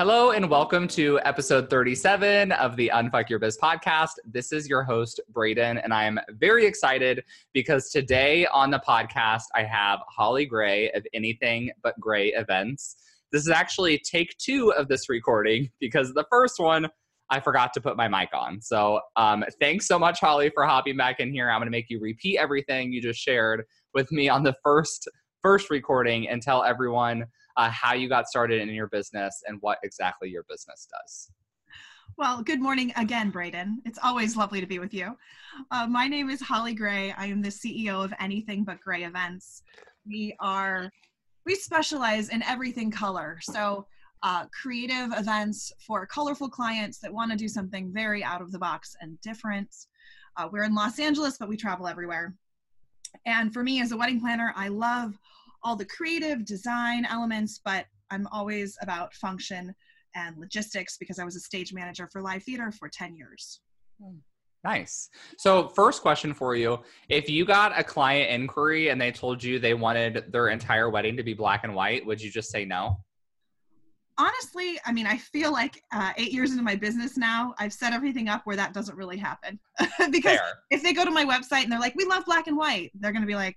Hello and welcome to episode 37 of the Unfuck Your Biz podcast. This is your host, Braden, and I am very excited because today on the podcast I have Holly Gray of Anything But Gray Events. This is actually take two of this recording because the first one I forgot to put my mic on. So um, thanks so much, Holly, for hopping back in here. I'm going to make you repeat everything you just shared with me on the first first recording and tell everyone uh, how you got started in your business and what exactly your business does. Well, good morning again, Braden. It's always lovely to be with you. Uh, my name is Holly Gray. I am the CEO of Anything But Gray Events. We are we specialize in everything color. So uh, creative events for colorful clients that want to do something very out of the box and different. Uh, we're in Los Angeles, but we travel everywhere. And for me as a wedding planner, I love all the creative design elements, but I'm always about function and logistics because I was a stage manager for live theater for 10 years. Hmm. Nice. So, first question for you if you got a client inquiry and they told you they wanted their entire wedding to be black and white, would you just say no? Honestly, I mean, I feel like uh, eight years into my business now, I've set everything up where that doesn't really happen. because Fair. if they go to my website and they're like, we love black and white, they're going to be like,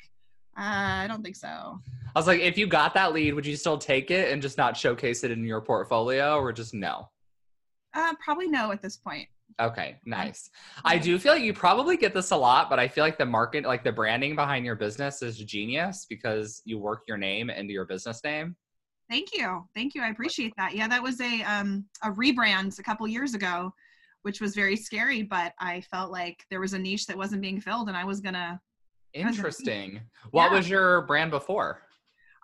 uh, I don't think so. I was like, if you got that lead, would you still take it and just not showcase it in your portfolio or just no? Uh, probably no at this point. Okay, nice. I do feel like you probably get this a lot, but I feel like the market, like the branding behind your business is genius because you work your name into your business name. Thank you. Thank you. I appreciate that. Yeah, that was a um a rebrand a couple years ago, which was very scary, but I felt like there was a niche that wasn't being filled and I was going to Interesting. What yeah. was your brand before?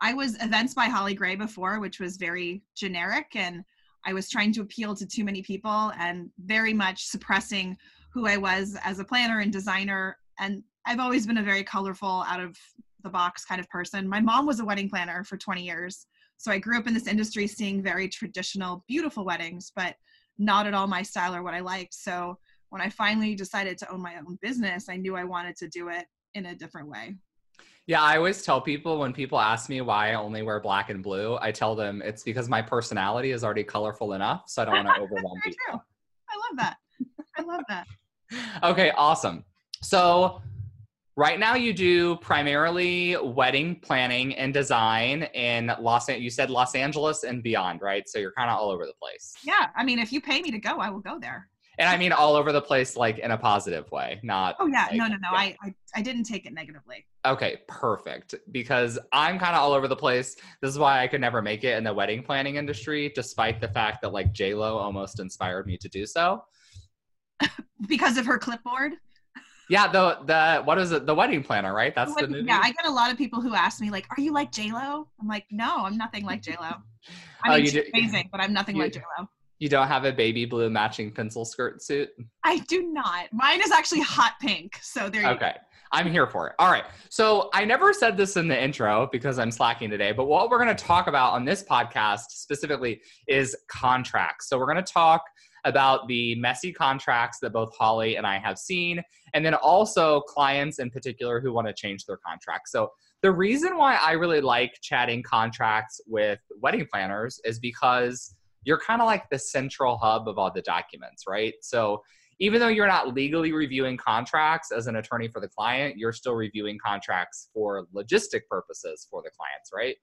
I was Events by Holly Gray before, which was very generic and I was trying to appeal to too many people and very much suppressing who I was as a planner and designer. And I've always been a very colorful, out of the box kind of person. My mom was a wedding planner for 20 years. So I grew up in this industry seeing very traditional, beautiful weddings, but not at all my style or what I liked. So when I finally decided to own my own business, I knew I wanted to do it in a different way. Yeah, I always tell people when people ask me why I only wear black and blue, I tell them it's because my personality is already colorful enough, so I don't want to overwhelm people. True. I love that. I love that. okay, awesome. So, right now you do primarily wedding planning and design in Los you said Los Angeles and beyond, right? So you're kind of all over the place. Yeah, I mean if you pay me to go, I will go there and I mean all over the place, like in a positive way, not. Oh yeah, like, no, no, no. Yeah. I, I, I didn't take it negatively. Okay, perfect. Because I'm kind of all over the place. This is why I could never make it in the wedding planning industry, despite the fact that like J Lo almost inspired me to do so. because of her clipboard. Yeah, the the what is it? The wedding planner, right? That's the, the movie. Yeah, I get a lot of people who ask me like, "Are you like J Lo?" I'm like, "No, I'm nothing like J Lo." Oh, I oh, mean, oh, she's amazing, but I'm nothing you, like J Lo. You don't have a baby blue matching pencil skirt suit? I do not. Mine is actually hot pink. So there you go. okay. Go. I'm here for it. All right. So I never said this in the intro because I'm slacking today, but what we're going to talk about on this podcast specifically is contracts. So we're going to talk about the messy contracts that both Holly and I have seen, and then also clients in particular who want to change their contracts. So the reason why I really like chatting contracts with wedding planners is because you're kind of like the central hub of all the documents, right? So even though you're not legally reviewing contracts as an attorney for the client, you're still reviewing contracts for logistic purposes for the clients, right?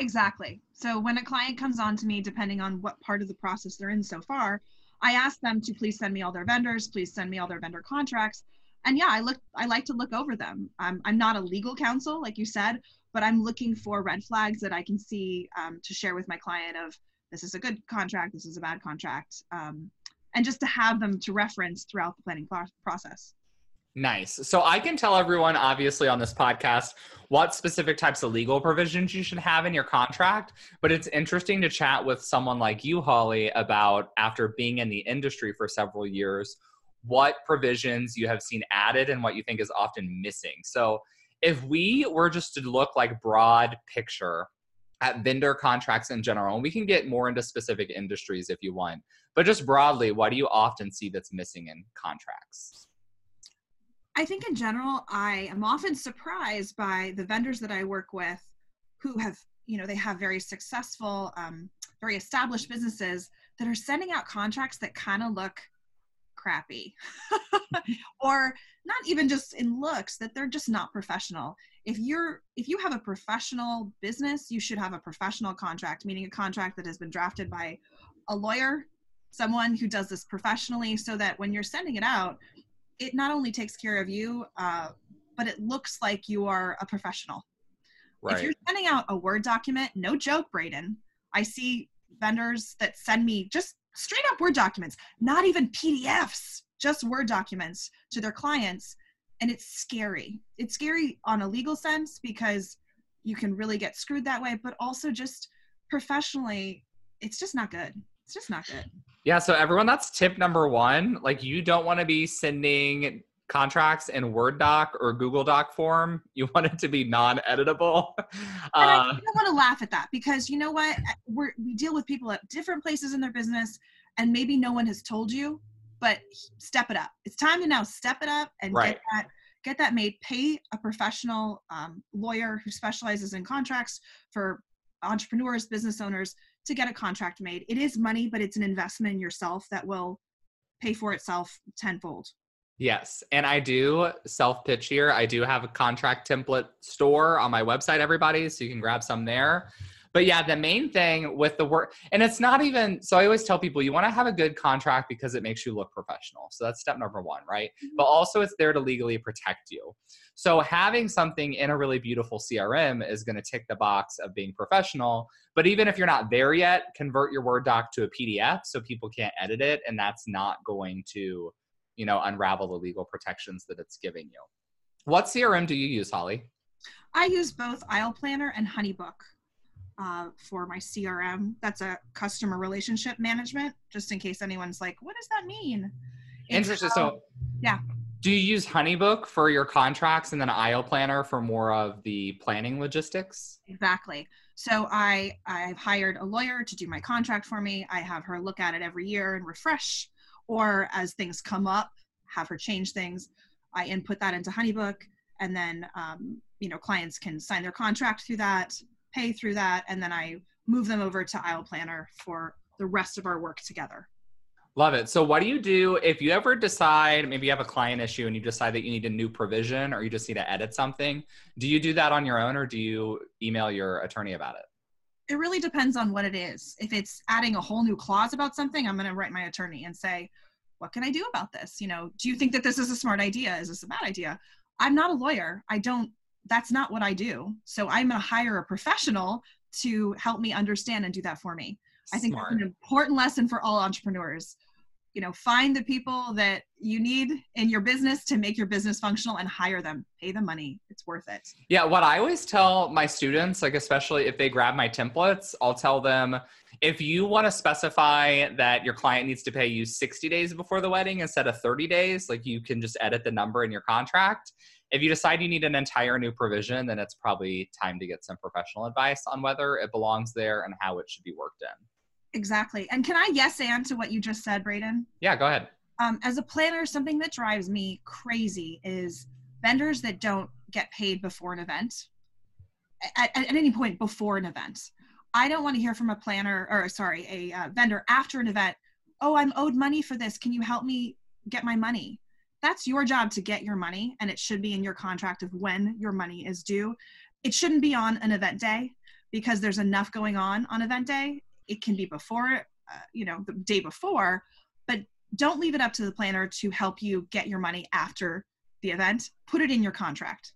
Exactly. So when a client comes on to me, depending on what part of the process they're in so far, I ask them to please send me all their vendors, please send me all their vendor contracts. And yeah, I look I like to look over them. Um, I'm not a legal counsel, like you said, but I'm looking for red flags that I can see um, to share with my client of this is a good contract, this is a bad contract, um, and just to have them to reference throughout the planning process. Nice. So I can tell everyone, obviously, on this podcast, what specific types of legal provisions you should have in your contract. But it's interesting to chat with someone like you, Holly, about after being in the industry for several years, what provisions you have seen added and what you think is often missing. So if we were just to look like broad picture at vendor contracts in general, and we can get more into specific industries if you want, but just broadly, what do you often see that's missing in contracts? I think in general, I am often surprised by the vendors that I work with who have, you know, they have very successful, um, very established businesses that are sending out contracts that kind of look crappy or not even just in looks that they're just not professional if you're if you have a professional business you should have a professional contract meaning a contract that has been drafted by a lawyer someone who does this professionally so that when you're sending it out it not only takes care of you, uh, but it looks like you are a professional. Right. If you're sending out a Word document, no joke, Braden, I see vendors that send me just straight up Word documents, not even PDFs, just Word documents to their clients. And it's scary. It's scary on a legal sense because you can really get screwed that way, but also just professionally, it's just not good. It's just not good. Yeah, so everyone, that's tip number one. Like, you don't want to be sending contracts in Word doc or Google Doc form. You want it to be non-editable. Uh, I don't want to laugh at that because you know what? We're, we deal with people at different places in their business, and maybe no one has told you, but step it up. It's time to now step it up and right. get that get that made. Pay a professional um, lawyer who specializes in contracts for entrepreneurs, business owners to get a contract made. It is money, but it's an investment in yourself that will pay for itself tenfold. Yes. And I do self pitch here. I do have a contract template store on my website, everybody. So you can grab some there. But yeah, the main thing with the work, and it's not even, so I always tell people you want to have a good contract because it makes you look professional. So that's step number one, right? Mm-hmm. But also it's there to legally protect you. So having something in a really beautiful CRM is going to tick the box of being professional. But even if you're not there yet, convert your Word doc to a PDF so people can't edit it. And that's not going to, you know, unravel the legal protections that it's giving you. What CRM do you use, Holly? I use both Aisle Planner and Honeybook uh, for my CRM. That's a customer relationship management, just in case anyone's like, what does that mean? Interesting. so, yeah. Do you use Honeybook for your contracts and then Aisle Planner for more of the planning logistics? Exactly. So I I've hired a lawyer to do my contract for me. I have her look at it every year and refresh, or as things come up, have her change things. I input that into Honeybook, and then um, you know clients can sign their contract through that pay through that, and then I move them over to Aisle Planner for the rest of our work together. Love it. So, what do you do if you ever decide, maybe you have a client issue and you decide that you need a new provision or you just need to edit something? Do you do that on your own or do you email your attorney about it? It really depends on what it is. If it's adding a whole new clause about something, I'm going to write my attorney and say, What can I do about this? You know, do you think that this is a smart idea? Is this a bad idea? I'm not a lawyer. I don't that's not what I do. So I'm going to hire a professional to help me understand and do that for me. Smart. I think that's an important lesson for all entrepreneurs. You know, find the people that you need in your business to make your business functional and hire them. Pay the money. It's worth it. Yeah, what I always tell my students, like especially if they grab my templates, I'll tell them if you want to specify that your client needs to pay you 60 days before the wedding instead of 30 days, like you can just edit the number in your contract if you decide you need an entire new provision, then it's probably time to get some professional advice on whether it belongs there and how it should be worked in. Exactly. And can I yes and to what you just said, Braden? Yeah, go ahead. Um, as a planner, something that drives me crazy is vendors that don't get paid before an event, at, at any point before an event. I don't want to hear from a planner or sorry, a uh, vendor after an event. Oh, I'm owed money for this. Can you help me get my money that's your job to get your money and it should be in your contract of when your money is due it shouldn't be on an event day because there's enough going on on event day it can be before uh, you know the day before but don't leave it up to the planner to help you get your money after the event. Put it in your contract.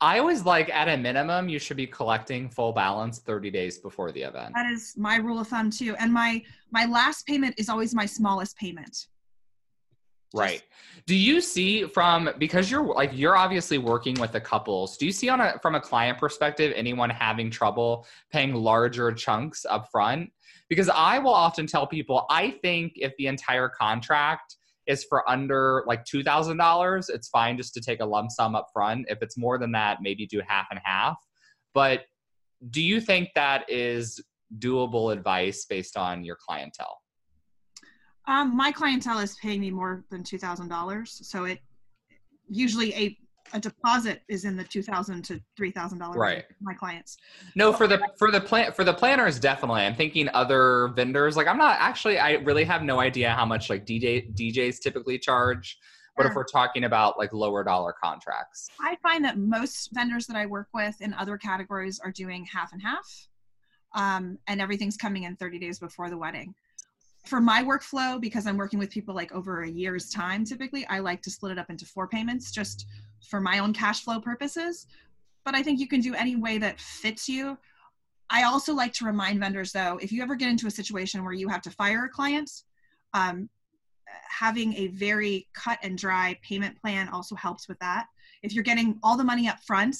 I always like at a minimum, you should be collecting full balance 30 days before the event. that is my rule of thumb too. And my my last payment is always my smallest payment Right. Do you see from because you're like you're obviously working with the couples, do you see on a from a client perspective anyone having trouble paying larger chunks up front? Because I will often tell people I think if the entire contract is for under like $2,000, it's fine just to take a lump sum up front. If it's more than that, maybe do half and half. But do you think that is doable advice based on your clientele? Um, my clientele is paying me more than two thousand dollars, so it usually a a deposit is in the two thousand to three thousand dollars. Right. My clients. No, for the for the plan for the planners definitely. I'm thinking other vendors. Like I'm not actually. I really have no idea how much like DJ DJs typically charge. But if we're talking about like lower dollar contracts, I find that most vendors that I work with in other categories are doing half and half, um, and everything's coming in 30 days before the wedding. For my workflow, because I'm working with people like over a year's time, typically I like to split it up into four payments just for my own cash flow purposes. But I think you can do any way that fits you. I also like to remind vendors though, if you ever get into a situation where you have to fire a client, um, having a very cut and dry payment plan also helps with that. If you're getting all the money up front,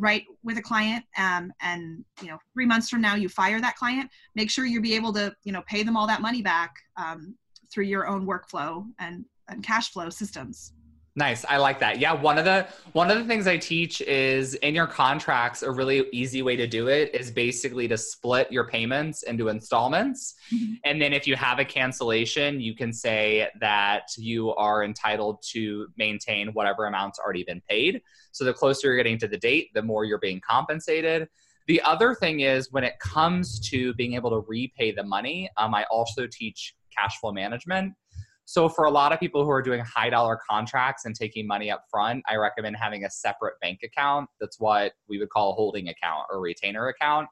right with a client, um, and you know three months from now you fire that client, make sure you be able to you know pay them all that money back um, through your own workflow and, and cash flow systems. Nice. I like that. Yeah, one of the one of the things I teach is in your contracts. A really easy way to do it is basically to split your payments into installments. Mhm. And then if you have a cancellation, you can say that you are entitled to maintain whatever amount's already been paid. So the closer you're getting to the date, the more you're being compensated. The other thing is when it comes to being able to repay the money, um, I also teach cash flow management. So for a lot of people who are doing high dollar contracts and taking money up front, I recommend having a separate bank account. That's what we would call a holding account or retainer account.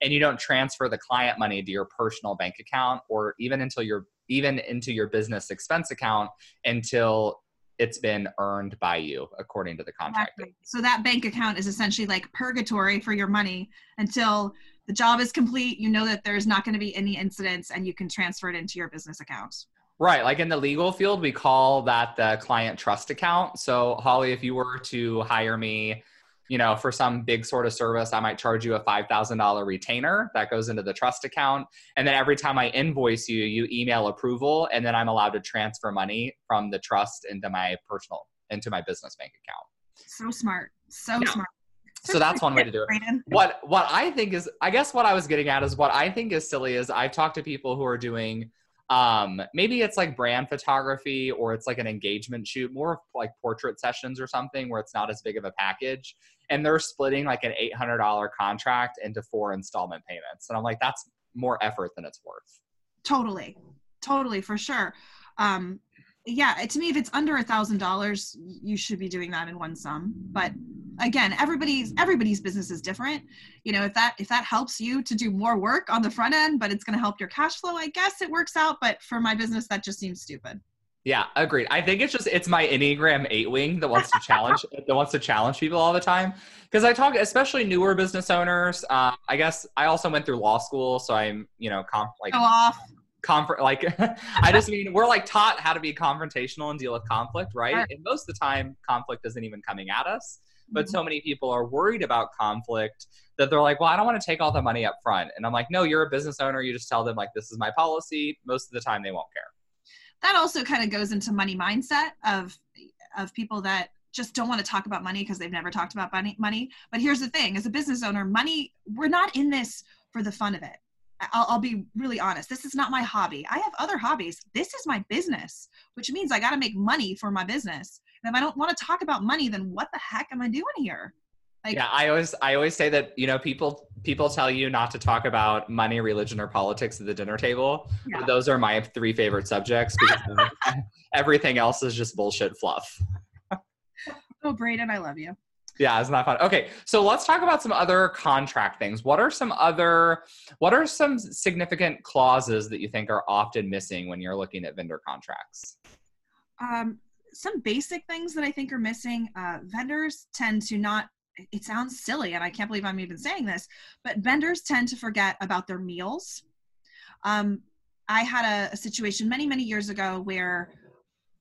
And you don't transfer the client money to your personal bank account or even until your even into your business expense account until it's been earned by you according to the contract. So that bank account is essentially like purgatory for your money until the job is complete. You know that there's not going to be any incidents, and you can transfer it into your business account. Right. Like in the legal field, we call that the client trust account. So, Holly, if you were to hire me, you know, for some big sort of service, I might charge you a $5,000 retainer that goes into the trust account. And then every time I invoice you, you email approval, and then I'm allowed to transfer money from the trust into my personal, into my business bank account. So smart. So Yeah. smart. So that's one way to do it. What what I think is I guess what I was getting at is what I think is silly is I've talked to people who are doing um maybe it's like brand photography or it's like an engagement shoot more of like portrait sessions or something where it's not as big of a package and they're splitting like an $800 contract into four installment payments and I'm like that's more effort than it's worth. Totally. Totally, for sure. Um, yeah, to me, if it's under a thousand dollars, you should be doing that in one sum. But again, everybody's everybody's business is different. You know, if that if that helps you to do more work on the front end, but it's going to help your cash flow, I guess it works out. But for my business, that just seems stupid. Yeah, agreed. I think it's just it's my Enneagram eight wing that wants to challenge that wants to challenge people all the time. Because I talk, especially newer business owners. Um, I guess I also went through law school, so I'm you know comp, like Go off. Comfort like I just mean we're like taught how to be confrontational and deal with conflict, right? Sure. And most of the time, conflict isn't even coming at us. But Mm-hmm. so many people are worried about conflict that they're like, well, I don't want to take all the money up front. And I'm like, no, you're a business owner. You just tell them like, this is my policy. Most of the time, they won't care. that also kind of goes into money mindset of of people that just don't want to talk about money because they've never talked about money money but here's the thing as a business owner money we're not in this for the fun of it I'll, I'll be really honest this is not my hobby i have other hobbies this is my business which means i got to make money for my business and if i don't want to talk about money then what the heck am i doing here Like, yeah, I always I always say that you know people people tell you not to talk about money, religion, or politics at the dinner table. Yeah. But those are my three favorite subjects because everything else is just bullshit fluff. oh, Braden, I love you. Yeah, it's not fun. Okay, so let's talk about some other contract things. What are some other what are some significant clauses that you think are often missing when you're looking at vendor contracts? Um, some basic things that I think are missing. Uh, vendors tend to not it sounds silly and i can't believe i'm even saying this but vendors tend to forget about their meals um, i had a, a, situation many many years ago where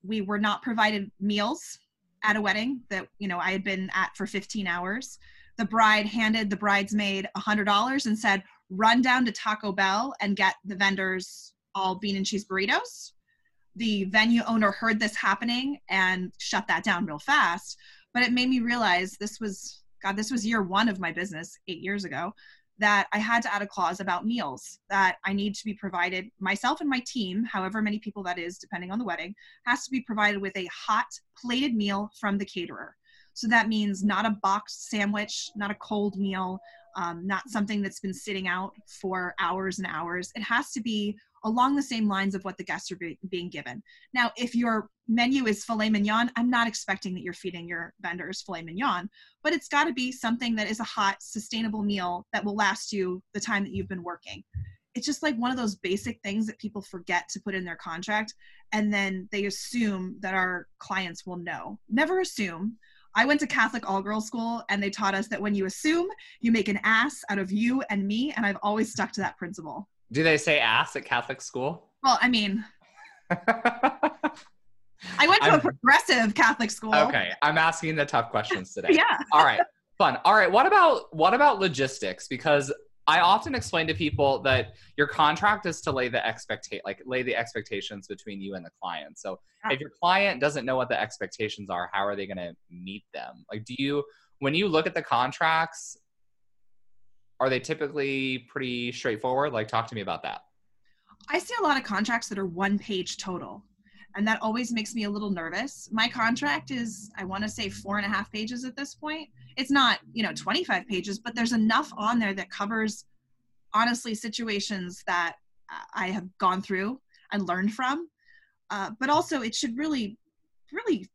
we were not provided meals at a wedding that you know i had been at for 15 hours. The bride handed the bridesmaid $100 and said run down to taco bell and get the vendors all bean and cheese burritos. The venue owner heard this happening and shut that down real fast but it made me realize this was god this was year one of my business eight years ago that i had to add a clause about meals that i need to be provided myself and my team however many people that is depending on the wedding has to be provided with a hot plated meal from the caterer. So that means not a boxed sandwich not a cold meal um, not something that's been sitting out for hours and hours. It has to be along the same lines of what the guests are be- being given. Now, if your menu is filet mignon, I'm not expecting that you're feeding your vendors filet mignon, but it's got to be something that is a hot, sustainable meal that will last you the time that you've been working. It's just like one of those basic things that people forget to put in their contract, and then they assume that our clients will know. Never assume. I went to Catholic all girls school and they taught us that when you assume, you make an ass out of you and me. And I've always stuck to that principle. Do they say ass at Catholic school? Well, I mean, I went to I'm, a progressive Catholic school. Okay, I'm asking the tough questions today. yeah. All right. Fun. All right. What about what about logistics? Because I often explain to people that your contract is to lay the expectate like lay the expectations between you and the client. So yeah. if your client doesn't know what the expectations are, how are they going to meet them? Like do you when you look at the contracts, are they typically pretty straightforward? Like, talk to me about that. I see a lot of contracts that are one page total, and that always makes me a little nervous. My contract is, I want to say, four and a half pages at this point. It's not, you know, 25 pages, but there's enough on there that covers, honestly, situations that I have gone through and learned from. Uh, but also, it should really, really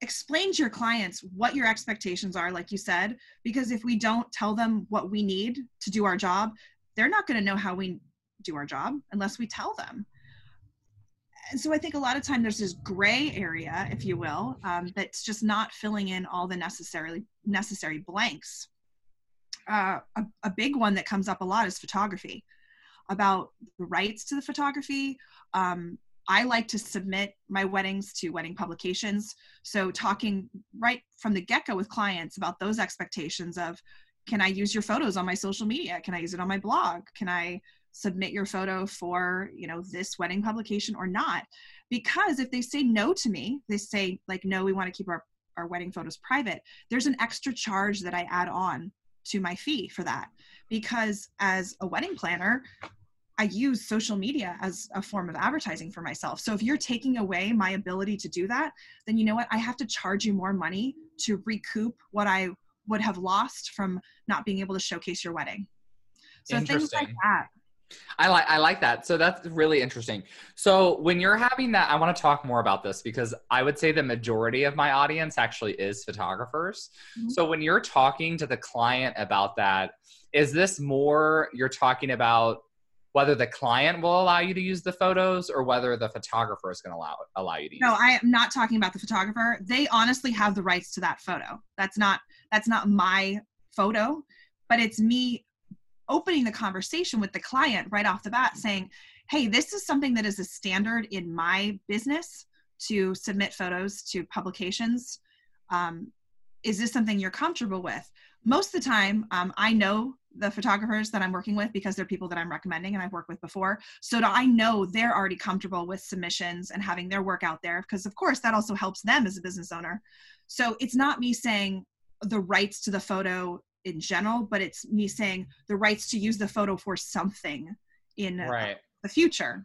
explain to your clients what your expectations are like you said because if we don't tell them what we need to do our job they're not going to know how we do our job unless we tell them. And so i think a lot of time there's this gray area if you will um, that's just not filling in all the necessarily necessary blanks. Uh, a, a big one that comes up a lot is photography about the rights to the photography um, I like to submit my weddings to wedding publications. So, talking right from the get go with clients about those expectations of can I use your photos on my social media? Can I use it on my blog? Can I submit your photo for you know this wedding publication or not because if they say no to me they say like no we want to keep our, our wedding photos private there's an extra charge that i add on to my fee for that because as a wedding planner I use social media as a form of advertising for myself. So if you're taking away my ability to do that, then you know what? I have to charge you more money to recoup what I would have lost from not being able to showcase your wedding. So things like that. I like I like that. So that's really interesting. So when you're having that, I want to talk more about this because I would say the majority of my audience actually is photographers. Mm-hmm. So when you're talking to the client about that, is this more you're talking about whether the client will allow you to use the photos or whether the photographer is going to allow allow you to use. no i am not talking about the photographer. They honestly have the rights to that photo. That's not that's not my photo but it's me opening the conversation with the client right off the bat saying hey this is something that is a standard in my business to submit photos to publications. Um, is this something you're comfortable with? Most of the time um, i know the photographers that I'm working with because they're people that I'm recommending and I've worked with before. So I know they're already comfortable with submissions and having their work out there because, of course, that also helps them as a business owner. So it's not me saying the rights to the photo in general, but it's me saying the rights to use the photo for something in right. the future.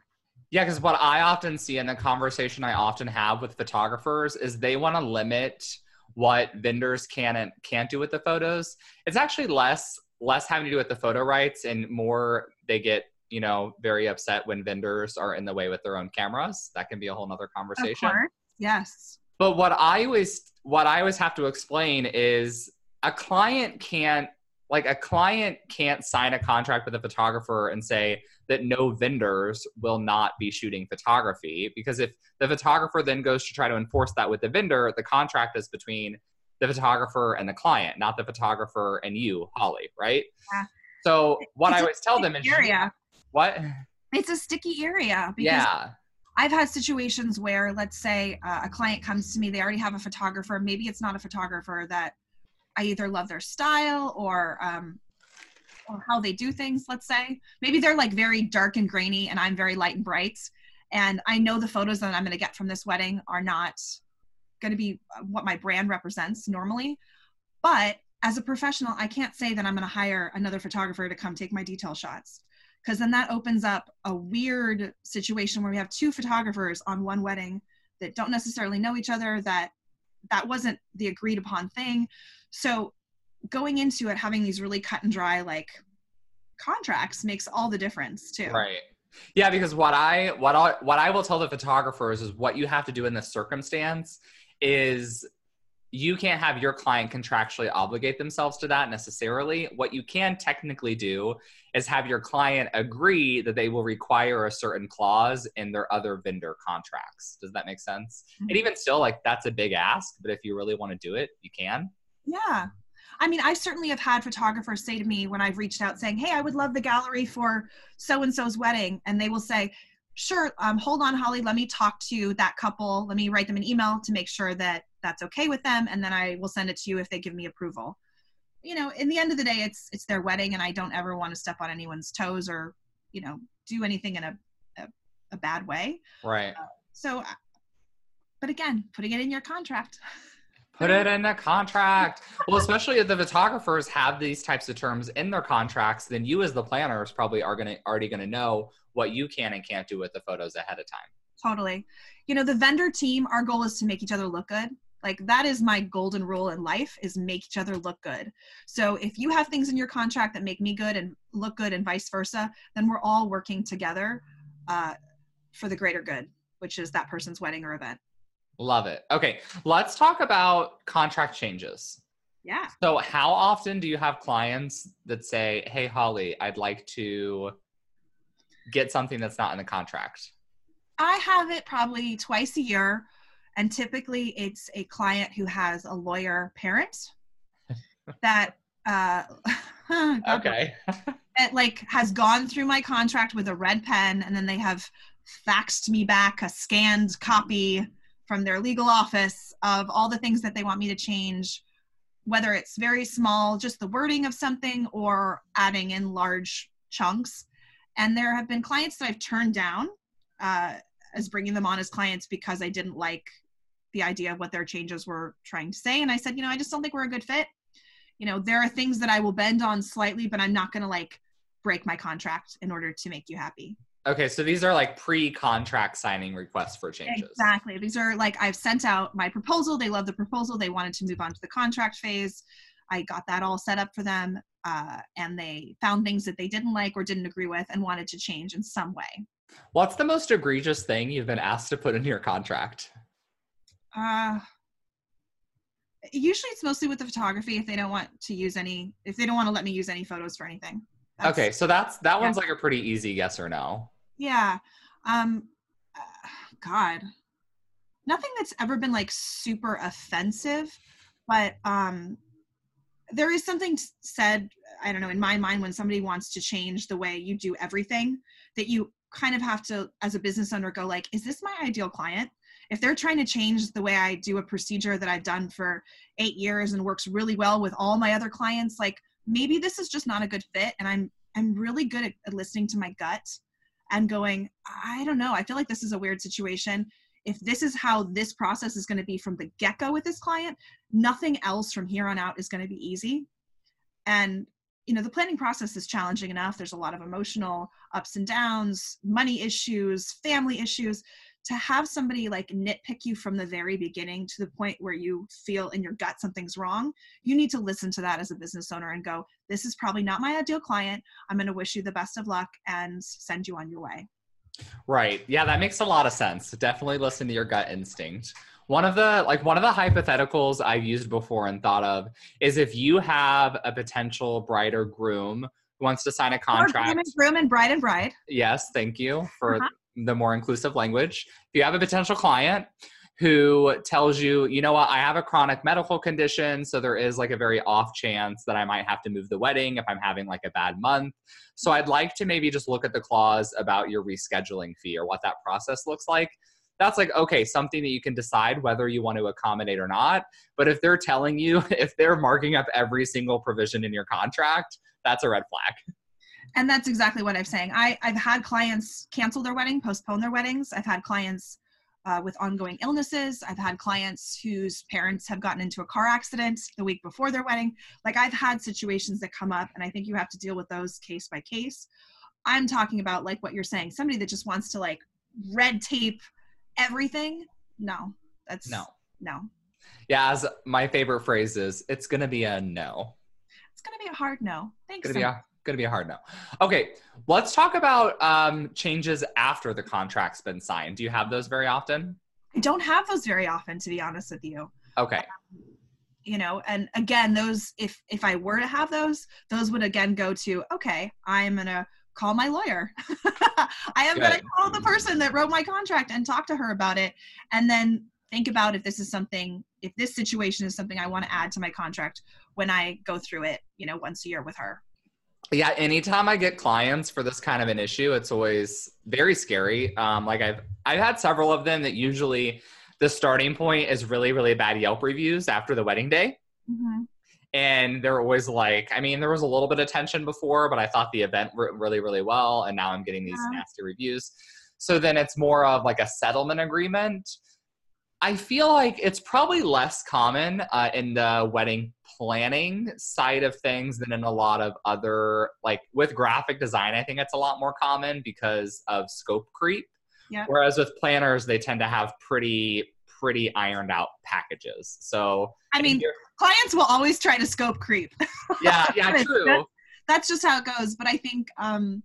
Yeah, because what I often see in the conversation I often have with photographers is they want to limit what vendors can and can't do with the photos. It's actually less less having to do with the photo rights and more they get you know very upset when vendors are in the way with their own cameras. That can be a whole nother conversation. Yes. But what I always what I always have to explain is a client can't like a client can't sign a contract with a photographer and say that no vendors will not be shooting photography because if the photographer then goes to try to enforce that with the vendor the contract is between the photographer and the client not the photographer and you holly right yeah. so what it's i always tell them is area. what it's a sticky area because yeah I've had situations where, let's say, uh, a client comes to me, they already have a photographer. Maybe it's not a photographer that I either love their style or um, or how they do things. Let's say maybe they're like very dark and grainy, and I'm very light and bright. And I know the photos that I'm going to get from this wedding are not going to be uh, what my brand represents normally. But as a professional, I can't say that I'm going to hire another photographer to come take my detail shots because then that opens up a weird situation where we have two photographers on one wedding that don't necessarily know each other that that wasn't the agreed upon thing. So going into it having these really cut and dry like contracts makes all the difference too. Right. Yeah because what i what i what i will tell the photographers is what you have to do in this circumstance is you can't have your client contractually obligate themselves to that necessarily. What you can technically do is have your client agree that they will require a certain clause in their other vendor contracts. Does that make sense? Mm-hmm. And even still, like that's a big ask, but if you really want to do it, you can. Yeah. I mean, I certainly have had photographers say to me when I've reached out saying, Hey, I would love the gallery for so and so's wedding. And they will say, Sure, um, hold on, Holly. Let me talk to that couple. Let me write them an email to make sure that that's okay with them. And then I will send it to you if they give me approval. You know, in the end of the day, it's it's their wedding, and I don't ever want to step on anyone's toes or, you know, do anything in a a, a bad way. Right. Uh, so, uh, but again, putting it in your contract. Put it in a contract. Well, especially if the photographers have these types of terms in their contracts, then you as the planners probably are gonna already gonna know what you can and can't do with the photos ahead of time. Totally. You know, the vendor team, our goal is to make each other look good. Like that is my golden rule in life is make each other look good. So if you have things in your contract that make me good and look good and vice versa, then we're all working together uh, for the greater good, which is that person's wedding or event. Love it. Okay, let's talk about contract changes. Yeah. So, how often do you have clients that say, Hey, Holly, I'd like to get something that's not in the contract? I have it probably twice a year. And typically, it's a client who has a lawyer parent that, uh, okay. it like has gone through my contract with a red pen and then they have faxed me back a scanned copy from their legal office of all the things that they want me to change, whether it's very small, just the wording of something, or adding in large chunks. And there have been clients that I've turned down uh, as bringing them on as clients because I didn't like the idea of what their changes were trying to say. And I said, you know, I just don't think we're a good fit. You know, there are things that I will bend on slightly, but I'm not going to like break my contract in order to make you happy. Okay, so these are like pre-contract signing requests for changes. Exactly. These are like I've sent out my proposal. They love the proposal. They wanted to move on to the contract phase. I got that all set up for them, uh, and they found things that they didn't like or didn't agree with and wanted to change in some way. What's the most egregious thing you've been asked to put in your contract? Uh, usually it's mostly with the photography if they don't want to use any if they don't want to let me use any photos for anything. That's, okay, so that's that yeah. one's like a pretty easy yes or no. Yeah. Um uh, god. Nothing that's ever been like super offensive, but um there is something said, I don't know, in my mind when somebody wants to change the way you do everything that you kind of have to as a business owner go like, is this my ideal client? If they're trying to change the way I do a procedure that I've done for 8 years and works really well with all my other clients, like maybe this is just not a good fit and I'm I'm really good at listening to my gut and going, I don't know, I feel like this is a weird situation. If this is how this process is going to be from the get go with this client, nothing else from here on out is going to be easy. And, you know, the planning process is challenging enough. There's a lot of emotional ups and downs, money issues, family issues. to have somebody like nitpick you from the very beginning to the point where you feel in your gut something's wrong, you need to listen to that as a business owner and go, this is probably not my ideal client. I'm going to wish you the best of luck and send you on your way. Right. Yeah, that makes a lot of sense. Definitely listen to your gut instinct. One of the like one of the hypotheticals I've used before and thought of is if you have a potential bride or groom who wants to sign a contract. Groom and groom and bride and bride. Yes, thank you for uh-huh. the more inclusive language. If you have a potential client who tells you, you know what, I have a chronic medical condition, so there is like a very off chance that I might have to move the wedding if I'm having like a bad month. So I'd like to maybe just look at the clause about your rescheduling fee or what that process looks like. That's like, okay, something that you can decide whether you want to accommodate or not. But if they're telling you, if they're marking up every single provision in your contract, that's a red flag. And that's exactly what I'm saying. I, I've had clients cancel their wedding, postpone their weddings. I've had clients uh, with ongoing illnesses. I've had clients whose parents have gotten into a car accident the week before their wedding. Like I've had situations that come up, and I think you have to deal with those case by case. I'm talking about like what you're saying, somebody that just wants to like red tape everything. No, that's no, no. Yeah, as my favorite phrase is, it's gonna be a no. It's gonna be a hard no. Thanks. It's gonna, be a, gonna be a hard no. Okay, let's talk about um, changes after the contract's been signed. Do you have those very often? I don't have those very often, to be honest with you. Okay. Um, you know, and again, those if if I were to have those, those would again go to okay, I'm gonna call my lawyer. I am going to call the person that wrote my contract and talk to her about it. And then think about if this is something, if this situation is something I want to add to my contract when I go through it, you know, once a year with her. Yeah, anytime I get clients for this kind of an issue, it's always very scary. Um, like I've I've had several of them that usually the starting point is really really bad Yelp reviews after the wedding day. Mm-hmm. And they're always like, I mean, there was a little bit of tension before, but I thought the event went really, really well. And now I'm getting these yeah. nasty reviews. So then it's more of like a settlement agreement. I feel like it's probably less common uh, in the wedding planning side of things than in a lot of other, like with graphic design, I think it's a lot more common because of scope creep. Yeah. Whereas with planners, they tend to have pretty pretty ironed out packages. So I mean, clients will always try to scope creep. Yeah, yeah, true. That's, that's just how it goes. But I think um,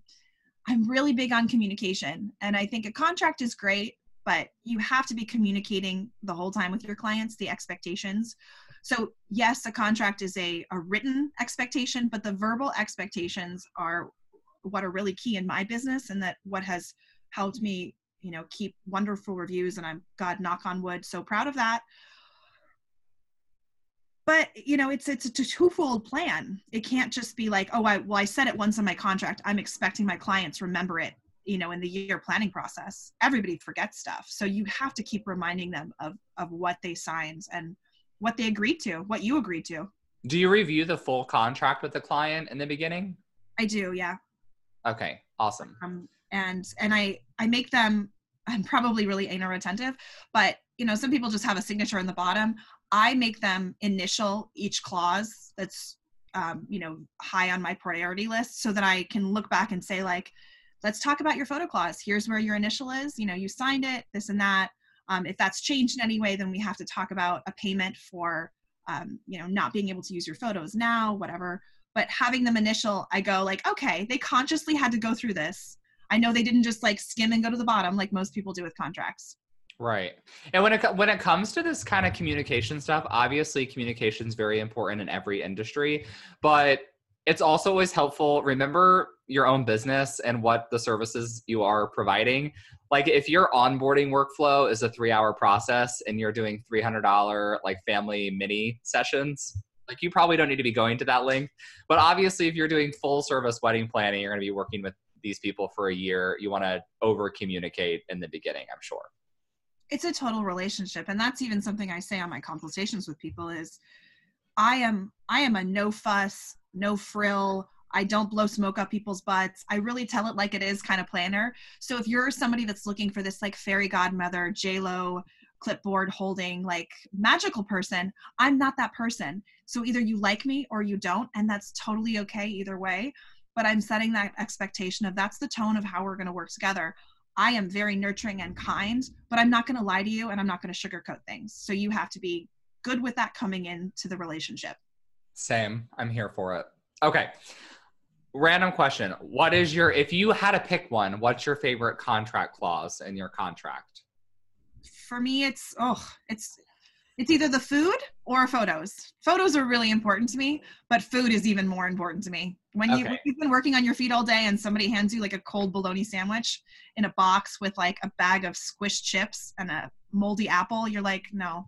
I'm really big on communication, and I think a contract is great, but you have to be communicating the whole time with your clients the expectations. So yes, a contract is a, a written expectation, but the verbal expectations are what are really key in my business and that what has helped me you know keep wonderful reviews and i'm god knock on wood so proud of that. But you know it's it's a twofold plan. It can't just be like oh i well i said it once in my contract. I'm expecting my clients remember it you know in the year planning process everybody forgets stuff. So you have to keep reminding them of of what they signed and what they agreed to what you agreed to. Do you review the full contract with the client in the beginning? I do yeah. Okay awesome. Um, and and i i make them i'm probably really anal retentive but you know some people just have a signature in the bottom. I make them initial each clause that's um, you know high on my priority list so that i can look back and say like let's talk about your photo clause here's where your initial is. You know you signed it this and that. Um, if that's changed in any way then we have to talk about a payment for um, you know not being able to use your photos now whatever. But having them initial i go like okay they consciously had to go through this. I know they didn't just like skim and go to the bottom like most people do with contracts. Right. And when it when it comes to this kind of communication stuff, obviously communication is very important in every industry, but it's also always helpful remember your own business and what the services you are providing. Like if your onboarding workflow is a 3-hour process and you're doing $300 like family mini sessions, like you probably don't need to be going to that length. But obviously if you're doing full service wedding planning, you're going to be working with these people for a year, you want to over communicate in the beginning, I'm sure. It's a total relationship. And that's even something I say on my consultations with people is I am I am a no fuss, no frill, I don't blow smoke up people's butts. I really tell it like it is kind of planner. So if you're somebody that's looking for this like fairy godmother, J-Lo clipboard holding like magical person, I'm not that person. So either you like me or you don't, and that's totally okay either way but I'm setting that expectation of that's the tone of how we're going to work together. I am very nurturing and kind, but I'm not going to lie to you and I'm not going to sugarcoat things. So you have to be good with that coming into the relationship. Same. I'm here for it. Okay. Random question. What is your, if you had to pick one, what's your favorite contract clause in your contract? For me, it's, oh, it's, it's either the food or photos. Photos are really important to me, but food is even more important to me. When, you, when you've been working on your feet all day and somebody hands you like a cold bologna sandwich in a box with like a bag of squished chips and a moldy apple, you're like, no,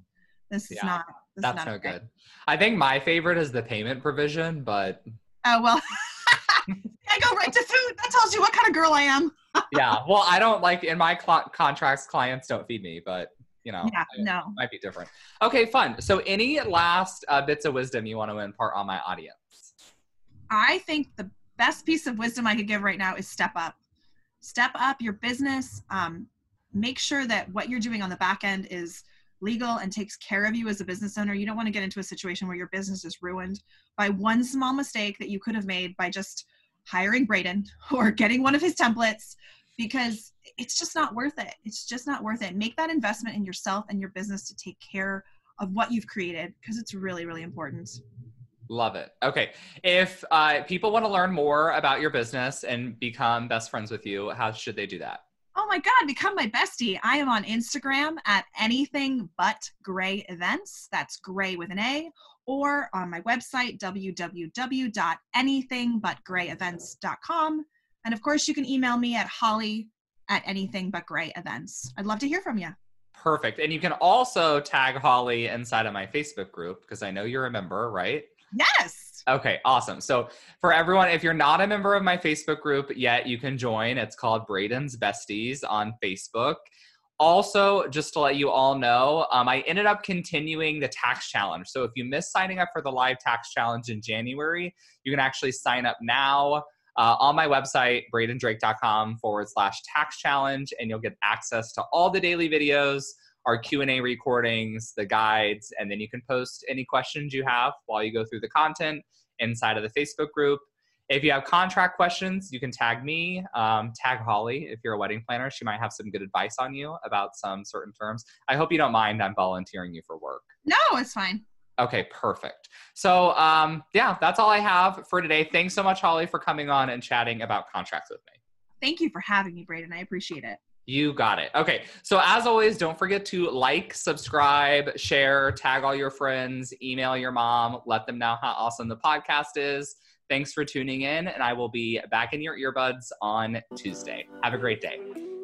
this is not. That's no good. I think my favorite is the payment provision, but. Oh, well. I go right to food. That tells you what kind of girl I am. yeah. Well, I don't like in my cl- contracts, clients don't feed me, but you know, yeah, no. might be different. Okay, fun. So, any last uh, bits of wisdom you want to impart on my audience? I think the best piece of wisdom I could give right now is step up. Step up your business. Um, make sure that what you're doing on the back end is legal and takes care of you as a business owner. You don't want to get into a situation where your business is ruined by one small mistake that you could have made by just hiring Braden or getting one of his templates because it's just not worth it. It's just not worth it. Make that investment in yourself and your business to take care of what you've created because it's really, really important. Love it. Okay. If uh, people want to learn more about your business and become best friends with you, how should they do that? Oh my God, become my bestie. I am on Instagram at anything but gray events. That's gray with an A. Or on my website, www.anythingbutgrayevents.com. And of course, you can email me at holly at anything but gray events. I'd love to hear from you. Perfect. And you can also tag Holly inside of my Facebook group because I know you're a member, right? Yes. Okay, awesome. So, for everyone, if you're not a member of my Facebook group yet, you can join. It's called Braden's Besties on Facebook. Also, just to let you all know, um, I ended up continuing the tax challenge. So, if you missed signing up for the live tax challenge in January, you can actually sign up now uh, on my website, bradendrake.com forward slash tax challenge, and you'll get access to all the daily videos, our Q&A recordings, the guides, and then you can post any questions you have while you go through the content inside of the Facebook group. If you have contract questions, you can tag me, um, tag Holly if you're a wedding planner. She might have some good advice on you about some certain terms. I hope you don't mind I'm volunteering you for work. No, it's fine. Okay, perfect. So, um, yeah, that's all I have for today. Thanks so much, Holly, for coming on and chatting about contracts with me. Thank you for having me, Braden. I appreciate it. You got it. Okay. So, as always, don't forget to like, subscribe, share, tag all your friends, email your mom, let them know how awesome the podcast is. Thanks for tuning in, and I will be back in your earbuds on Tuesday. Have a great day.